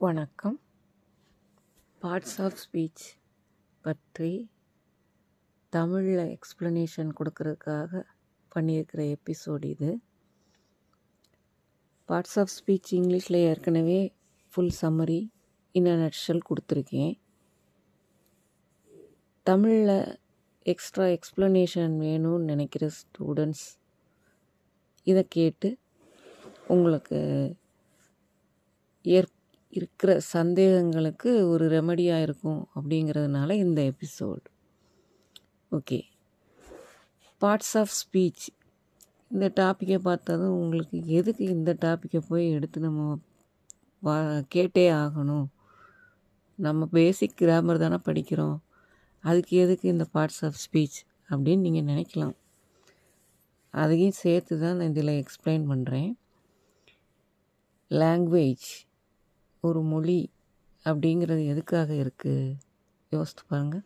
வணக்கம். Parts of speech பற்றி தமிழில் எக்ஸ்ப்ளனேஷன் கொடுக்கறதுக்காக பண்ணியிருக்கிற எபிசோடு இது. பார்ட்ஸ் ஆஃப் ஸ்பீச் இங்கிலீஷில் ஏற்கனவே ஃபுல் சம்மரி இன்ன நட்ஷல் கொடுத்துருக்கேன். தமிழில் எக்ஸ்ட்ரா எக்ஸ்ப்ளனேஷன் வேணும்னு நினைக்கிற ஸ்டூடெண்ட்ஸ் இதை கேட்டு உங்களுக்கு ஏற்ப இருக்கிற சந்தேகங்களுக்கு ஒரு ரெமடியாக இருக்கும் அப்படிங்கிறதுனால இந்த episode okay parts of speech இந்த டாப்பிக்கை பார்த்ததும் உங்களுக்கு எதுக்கு இந்த டாப்பிக்கை போய் எடுத்து நம்ம வா கேட்டே ஆகணும்? நம்ம பேசிக் கிராமர் தானே படிக்கிறோம். அதுக்கு எதுக்கு இந்த பார்ட்ஸ் ஆஃப் ஸ்பீச் அப்படின்னு நீங்கள் நினைக்கலாம். அதையும் சேர்த்து தான் நான் இதில் எக்ஸ்பிளைன் பண்ணுறேன் லாங்குவேஜ் ஒரு மொழி அப்படிங்கிறது எதுக்காக இருக்குது யோசித்து பாருங்கள்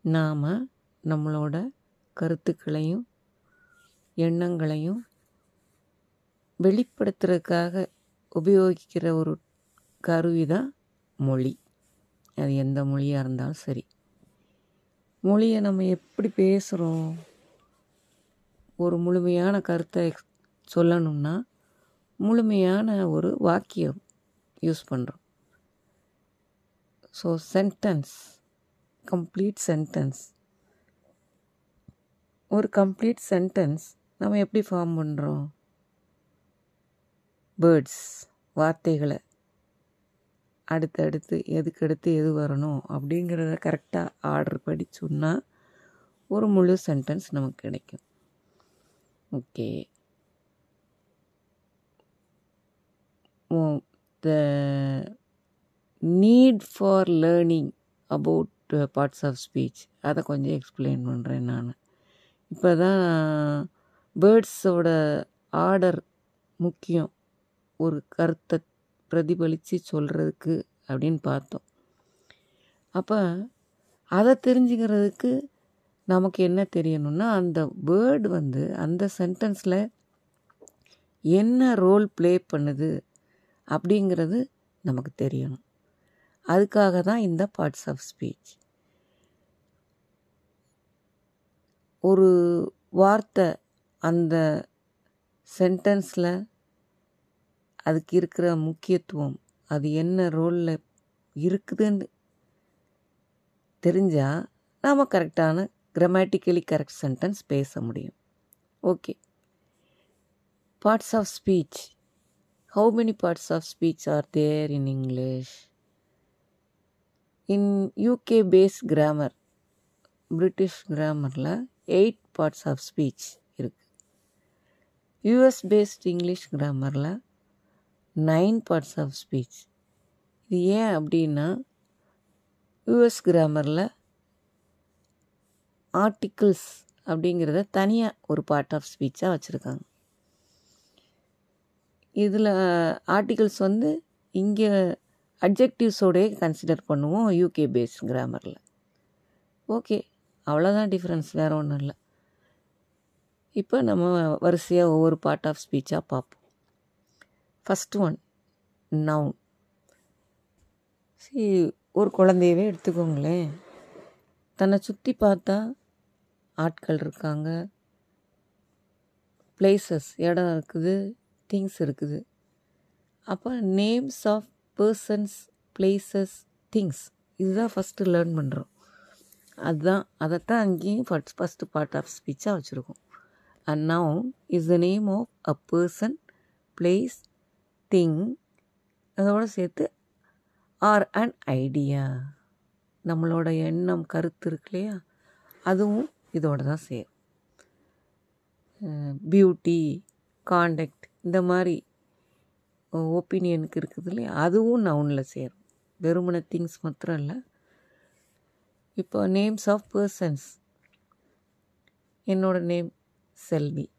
நாம் நம்மளோட கருத்துக்களையும் எண்ணங்களையும் வெளிப்படுத்துறதுக்காக உபயோகிக்கிற ஒரு கருவி தான் மொழி. அது எந்த மொழியாக இருந்தாலும் சரி. மொழியை நம்ம எப்படி பேசுகிறோம் ஒரு முழுமையான கருத்தை சொல்லணும்னா முழுமையான ஒரு வாக்கியம் யூஸ் பண்ணுறோம் ஸோ சென்டென்ஸ் கம்ப்ளீட் சென்டென்ஸ் ஒரு கம்ப்ளீட் சென்டென்ஸ் நம்ம எப்படி ஃபார்ம் பண்ணுறோம் பேர்ட்ஸ் வார்த்தைகளை. அடுத்தடுத்து எதுக்கடுத்து எது வரணும் அப்படிங்கிறத கரெக்டாக ஆர்டர் படி சொன்னால் ஒரு முழு சென்டென்ஸ் நமக்கு கிடைக்கும். Okay the need for learning about parts of speech அதை கொஞ்சம் எக்ஸ்பிளைன் பண்ணுறேன் நான். இப்போ தான் பேர்ட்ஸோட ஆர்டர் முக்கியம். ஒரு கருத்தை பிரதிபலித்து சொல்கிறதுக்கு அப்படின்னு பார்த்தோம். அப்போ அதை தெரிஞ்சுக்கிறதுக்கு நமக்கு என்ன தெரியணும்னா அந்த வேர்டு வந்து அந்த சென்டென்ஸில் என்ன ரோல் ப்ளே பண்ணுது அப்படிங்கிறது நமக்கு தெரியணும். அதுக்காக தான் இந்த பார்ட்ஸ் ஆஃப் ஸ்பீச் ஒரு வார்த்தை அந்த சென்டென்ஸில் அதுக்கு இருக்கிற முக்கியத்துவம் அது என்ன ரோலில் இருக்குதுன்னு தெரிஞ்சால் நாம் கரெக்டான கிராமட்டிக்கலி கரெக்ட் சென்டென்ஸ் பேச முடியும். Okay parts of speech how many parts of speech are there in english? In uk based grammar british கிராமரில் எயிட் பார்ட்ஸ் ஆஃப் ஸ்பீச் இருக்குது யூஎஸ் பேஸ்ட் இங்கிலீஷ் கிராமரில் நைன் பார்ட்ஸ் ஆஃப் ஸ்பீச் இது ஏன் அப்படின்னா US கிராமரில் articles அப்படிங்கிறத தனியாக ஒரு part of ஸ்பீச்சாக வச்சுருக்காங்க. இதில் ஆர்டிகல்ஸ் வந்து இங்கே அப்ஜெக்டிவ்ஸோடே கன்சிடர் பண்ணுவோம் யூகே பேஸ் கிராமரில் ஓகே அவ்வளோதான் டிஃப்ரென்ஸ் வேறு ஒன்றும் இல்லை. இப்போ நம்ம வரிசையாக ஒவ்வொரு பார்ட் ஆஃப் ஸ்பீச்சாக பார்ப்போம். ஃபஸ்ட்டு ஒன் நவுன் சரி ஒரு குழந்தையவே எடுத்துக்கோங்களேன். தன்னை சுற்றி பார்த்தா ஆட்கள் இருக்காங்க. பிளேசஸ் இடம் இருக்குது. திங்ஸ் இருக்குது. அப்போ names of persons places things இதுதான் ஃபஸ்ட்டு லேர்ன் பண்ணுறோம் அதுதான் அதைத்தான் அங்கேயும் ஃபஸ்ட் ஃபஸ்ட்டு பார்ட் ஆஃப் ஸ்பீச்சாக வச்சுருக்கோம். And noun is the name of a person place thing அதோடு சேர்த்து ஆர் அண்ட் ஐடியா நம்மளோட எண்ணம் கருத்து இருக்கு இல்லையா? அதுவும் இதோடு தான் சேரும் பியூட்டி காண்டக்ட் இந்த மாதிரி ஒப்பீனியனுக்கு இருக்குது இல்லையா? அதுவும் நவுனில் சேரும். வெறுமன திங்ஸ் மாத்திரம் இல்லை. இப்போ நேம்ஸ் ஆஃப் பர்சன்ஸ் என்னோடய நேம் செல்வி.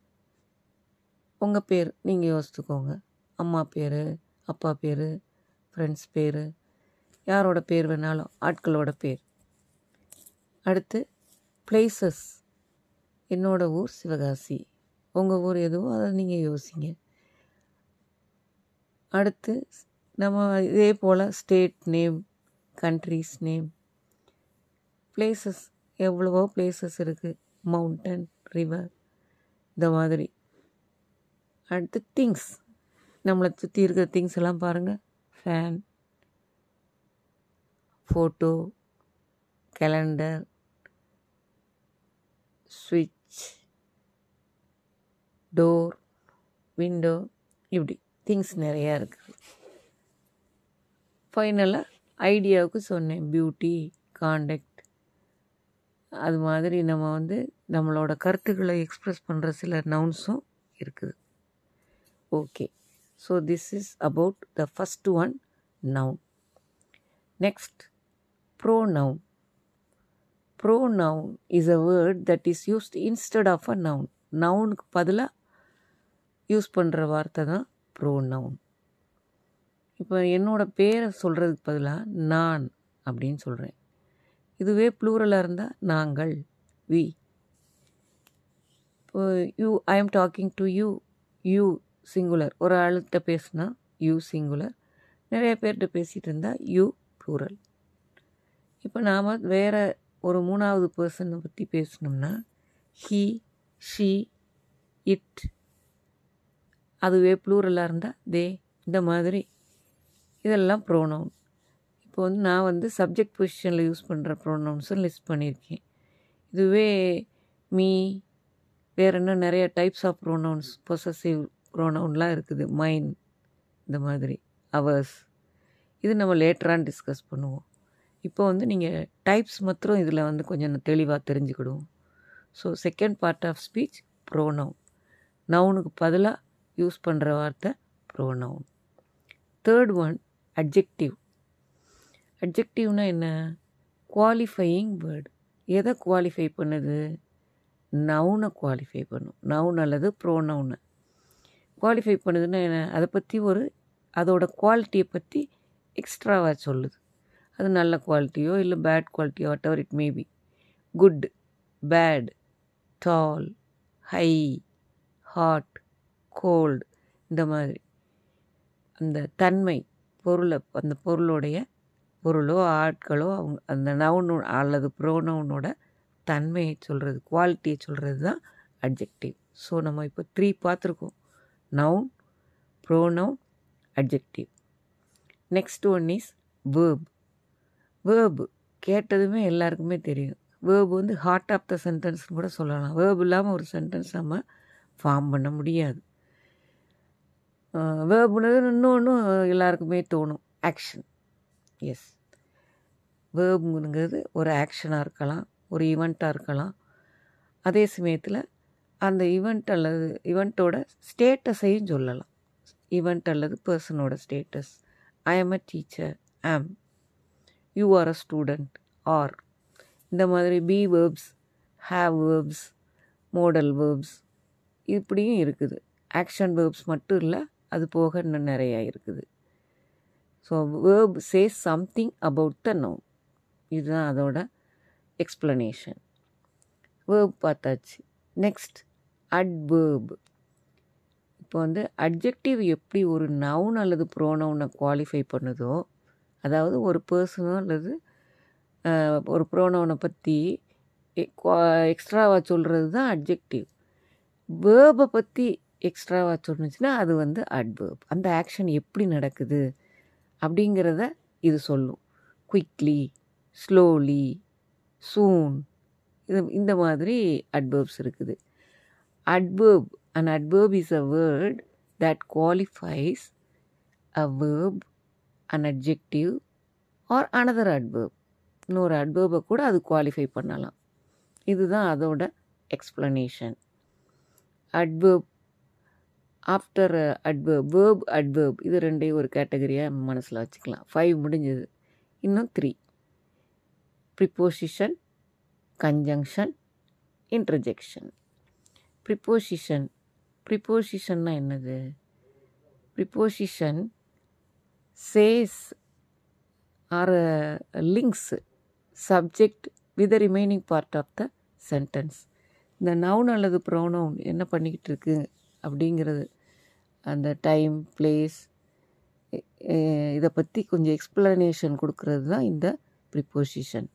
உங்கள் பேர் நீங்கள் யோசித்துக்கோங்க. அம்மா பேர் அப்பா பேர் ஃப்ரெண்ட்ஸ் பேர் யாரோட பேர் வேணாலும் ஆட்களோட பேர். அடுத்து பிளேசஸ் என்னோடய ஊர் சிவகாசி. உங்கள் ஊர் எதுவோ அதை நீங்கள் யோசிங்க. அடுத்து நம்ம இதே போல் state name countries name places எவ்வளவோ பிளேசஸ் இருக்குது மவுண்டன் ரிவர் இந்த மாதிரி. அடுத்து திங்ஸ் நம்மளை சுற்றி இருக்கிற திங்ஸ் எல்லாம் பாருங்கள் ஃபேன் ஃபோட்டோ கேலண்டர் ஸ்விட்ச் டோர் விண்டோ இப்படி. திங்ஸ் நிறையா இருக்குது ஃபைனலாக ஐடியாவுக்கு சொன்னேன் பியூட்டி காண்டக்ட் அது மாதிரி நம்ம வந்து நம்மளோட கருத்துக்களை எக்ஸ்ப்ரெஸ் பண்ணுற சில நவுன்ஸும் இருக்குது. Okay so this is about the first one noun next pronoun pronoun is a word that is used instead of a noun நவுனுக்கு பதிலாக யூஸ் பண்ணுற வார்த்தை தான் ப்ரோ நவுன் இப்போ என்னோடய பேரை சொல்கிறதுக்கு பதிலாக நான் அப்படின்னு சொல்கிறேன் இதுவே ப்ளூரலாக இருந்தால் நாங்கள் வி இப்போ you I am talking to you you singular ஒரு ஆளுகிட்ட பேசுனா யூ சிங்குலர் நிறைய பேர்கிட்ட பேசிகிட்டு இருந்தால் யூ ப்ளூரல் இப்போ நாம் வேறு ஒரு மூணாவது பர்சனை பற்றி பேசணும்னா ஹீ ஷீ இட் அதுவே ப்ளூரலாக இருந்தால் தே இந்த மாதிரி. இதெல்லாம் ப்ரோனவுன் இப்போ வந்து நான் வந்து சப்ஜெக்ட் பொசிஷனில் யூஸ் பண்ணுற ப்ரோனவுன்ஸும் லிஸ்ட் பண்ணியிருக்கேன். இதுவே மீ வேறு இன்னும் நிறைய டைப்ஸ் ஆஃப் ப்ரோனவுன்ஸ் பொசசிவ் ப்ரோனவுன்லாம் இருக்குது. மைன் இந்த மாதிரி. அவர்ஸ் இது நம்ம லேட்டரான் டிஸ்கஸ் பண்ணுவோம். இப்போ வந்து நீங்கள் டைப்ஸ் மாத்திரம் இதில் வந்து கொஞ்சம் தெளிவாக தெரிஞ்சுக்கிடுவோம். So second part of speech pronoun நவுனுக்கு பதிலாக யூஸ் பண்ணுற வார்த்தை ப்ரோனவுன் தேர்ட் ஒன் அட்ஜெக்டிவ் அட்ஜெக்டிவ்னா என்ன? குவாலிஃபையிங் வேர்டு எதை குவாலிஃபை பண்ணுது? நவுனை குவாலிஃபை பண்ணும். நவுன் அல்லது ப்ரோனவுனை குவாலிஃபை பண்ணுதுன்னா என்ன? அதை பற்றி ஒரு அதோட குவாலிட்டியை பற்றி எக்ஸ்ட்ராவாக சொல்லுது. அது நல்ல குவாலிட்டியோ இல்லை bad குவாலிட்டியோ whatever it may be good bad tall high hot cold இந்த மாதிரி. அந்த தன்மை பொருளை அந்த பொருளுடைய பொருளோ ஆட்களோ அவங்க அந்த நவுனு அல்லது ப்ரோனவுனோட தன்மையை சொல்கிறது குவாலிட்டியை சொல்கிறது தான் அட்ஜெக்டிவ் ஸோ நம்ம இப்போ த்ரீ பார்த்துருக்கோம். Noun pronoun adjective next one is verb verb கேட்டதுமே எல்லாருக்குமே தெரியும். வேர்பு வந்து ஹார்ட் ஆஃப் த சென்டென்ஸ்னு கூட சொல்லலாம். வேர்ப் இல்லாமல் ஒரு சென்டென்ஸ் நம்ம ஃபார்ம் பண்ண முடியாது. வேர்புனது இன்னொன்று எல்லாருக்குமே தோணும். ஆக்ஷன் எஸ் வேர்புங்கிறது ஒரு ஆக்ஷனாக இருக்கலாம் ஒரு ஈவெண்ட்டாக இருக்கலாம். அதே சமயத்தில் அந்த ஈவெண்ட் அல்லது ஈவெண்ட்டோட ஸ்டேட்டஸையும் சொல்லலாம். ஈவெண்ட் அல்லது பர்சனோட status I am a teacher am you are a student or இந்த மாதிரி be verbs have verbs modal verbs இப்படியும் இருக்குது. ஆக்ஷன் வேர்ப்ஸ் மட்டும் இல்லை அது போக இன்னும் நிறையா இருக்குது. So verb say something about the noun இதுதான் அதோட எக்ஸ்ப்ளனேஷன் வேர்ப் பார்த்தாச்சு. நெக்ஸ்ட் அட்வேர்ப் இப்போ வந்து அட்ஜெக்டிவ் எப்படி ஒரு நவுன் அல்லது ப்ரோனவுனை குவாலிஃபை பண்ணுதோ அதாவது ஒரு பர்சனோ அல்லது ஒரு ப்ரோனவுனை பற்றி எக்ஸ்ட்ராவாக சொல்கிறது தான் அட்ஜெக்டிவ் வேர்பை பற்றி எக்ஸ்ட்ராவாக சொன்னுச்சுன்னா அது வந்து அட்வர்ப் அந்த ஆக்ஷன் எப்படி நடக்குது அப்படிங்கிறத இது சொல்லும். குயிக்லி ஸ்லோலி சூன் இது இந்த மாதிரி அட்வர்ப்ஸ் இருக்குது. Adverb and adverb is a word that qualifies a verb an adjective or another adverb இன்னொரு அட்வர்பை கூட அது குவாலிஃபை பண்ணலாம். இதுதான் அதோட explanation adverb after adverb verb adverb இது ரெண்டையும் ஒரு கேட்டகரியாக மனசில் வச்சுக்கலாம். ஃபைவ் முடிஞ்சது. இன்னும் three preposition conjunction interjection preposition ப்ரிப்போசிஷன்னா என்னது? Preposition says or links subject with the remaining part of the sentence இந்த நவுன் அல்லது ப்ரௌனவுன் என்ன பண்ணிக்கிட்டு இருக்கு? அப்படிங்கிறது. அந்த டைம் பிளேஸ் இதை பற்றி கொஞ்சம் எக்ஸ்ப்ளனேஷன் கொடுக்கறது தான் இந்த preposition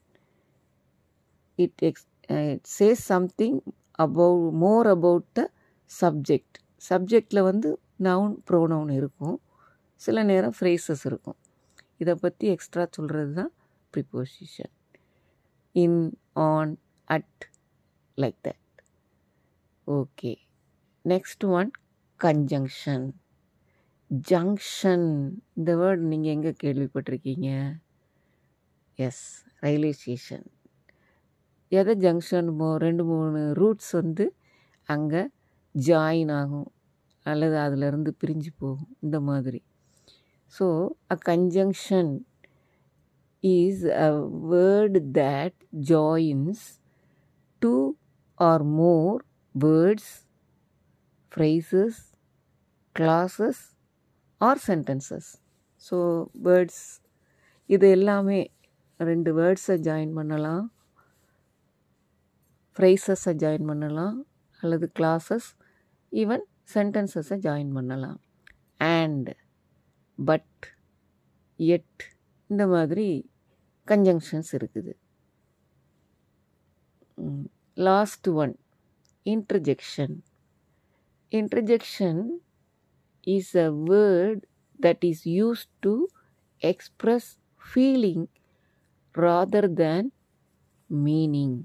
it ex it says something about more about the subject சப்ஜெக்டில் வந்து நவுன் ப்ரோனவுன் இருக்கும். சில நேரம் ஃப்ரேசஸ் இருக்கும். இதை பற்றி எக்ஸ்ட்ரா சொல்கிறது தான் preposition in on at like that okay next one conjunction junction இந்த வேர்டு நீங்கள் எங்கே கேள்விப்பட்டிருக்கீங்க? எஸ் ரயில்வே ஸ்டேஷன் எதை ஜங்ஷன் மோ ரெண்டு மூணு ரூட்ஸ் வந்து அங்கே ஜாயின் ஆகும். அல்லது அதிலிருந்து பிரிஞ்சு போகும். இந்த மாதிரி. So a conjunction is a word that joins two or more words, phrases, clauses or sentences so words இது எல்லாமே ரெண்டு வேர்ட்ஸை ஜாயின் பண்ணலாம். ஃப்ரைசஸை ஜாயின் பண்ணலாம். அல்லது கிளாஸஸ் ஈவன் சென்டென்சஸை ஜாயின் பண்ணலாம். அண்ட் பட் எட் இந்த மாதிரி கன்ஜங்ஷன்ஸ் இருக்குது. Last one interjection interjection is a word that is use to express feeling rather than meaning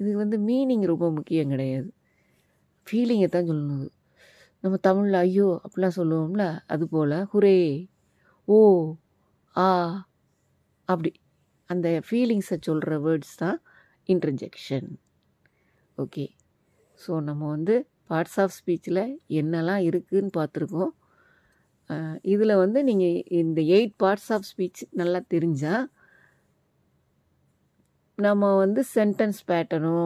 இது வந்து மீனிங் ரொம்ப முக்கியம் கிடையாது. ஃபீலிங்கை தான் சொல்லணும் நம்ம தமிழில் ஐயோ அப்படிலாம் சொல்லுவோம்ல அது போல் ஹுரே ஓ ஆ அப்படி. அந்த ஃபீலிங்ஸை சொல்கிற வேர்ட்ஸ் தான் இன்டர்ஜெக்ஷன் ஓகே ஸோ நம்ம வந்து பார்ட்ஸ் ஆஃப் ஸ்பீச்சில் என்னெல்லாம் இருக்குதுன்னு பார்த்துருக்கோம். இதில் வந்து நீங்கள் இந்த எயிட் பார்ட்ஸ் ஆஃப் ஸ்பீச் நல்லா தெரிஞ்சால் நம்ம வந்து சென்டென்ஸ் பேட்டர்னோ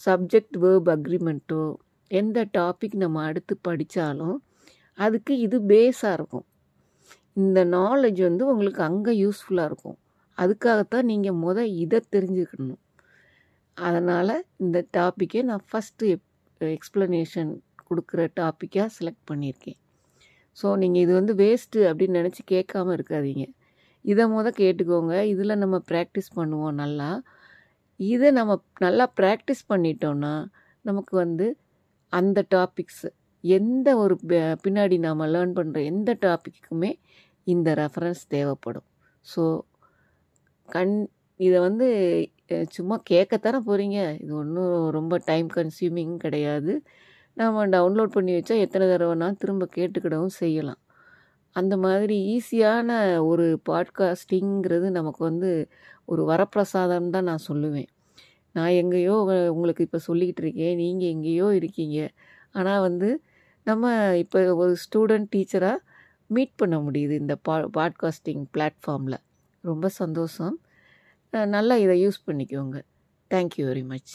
சப்ஜெக்ட் வேர்ப் அக்ரிமெண்ட்டோ எந்த டாபிக் நம்ம அடுத்து படித்தாலும் அதுக்கு இது பேஸாக இருக்கும். இந்த நாலேஜ் வந்து உங்களுக்கு அங்கே யூஸ்ஃபுல்லாக இருக்கும். அதுக்காகத்தான் நீங்கள் முத இதை தெரிஞ்சுக்கணும். அதனால் இந்த டாப்பிக்கை நான் ஃபஸ்ட்டு எப் எக்ஸ்ப்ளனேஷன் கொடுக்குற டாப்பிக்காக செலக்ட் பண்ணியிருக்கேன். ஸோ நீங்கள் இது வந்து வேஸ்ட்டு அப்படின்னு நினச்சி கேட்காம இருக்காதீங்க. இதை முத கேட்டுக்கோங்க. இதில் நம்ம ப்ராக்டிஸ் பண்ணுவோம் நல்லா. இதை நம்ம நல்லா ப்ராக்டிஸ் பண்ணிட்டோன்னா நமக்கு வந்து அந்த டாபிக்ஸ் எந்த ஒரு பின்னாடி நாம் லேர்ன் பண்ணுற எந்த டாப்பிக்குமே இந்த ரெஃபரன்ஸ் தேவைப்படும். ஸோ கண் இதை வந்து சும்மா கேட்கத்தானே போகிறீங்க இது ஒன்றும் ரொம்ப டைம் கன்சியூமிங் கிடையாது. நம்ம டவுன்லோட் பண்ணி வச்சா எத்தனை தடவைனா திரும்ப கேட்டுக்கிடவும் செய்யலாம். அந்த மாதிரி ஈஸியான ஒரு பாட்காஸ்டிங்கிறது நமக்கு வந்து ஒரு வரப்பிரசாதம் தான் நான் சொல்லுவேன். நான் எங்கேயோ உங்களுக்கு இப்போ சொல்லிக்கிட்டு இருக்கேன். நீங்கள் எங்கேயோ இருக்கீங்க. ஆனால் வந்து நம்ம இப்போ ஒரு ஸ்டூடெண்ட் டீச்சராக மீட் பண்ண முடியுது இந்த பா பாட்காஸ்டிங் பிளாட்ஃபார்மில். ரொம்ப சந்தோஷம். நல்லா இதை யூஸ் பண்ணிக்கோங்க. Thank you very much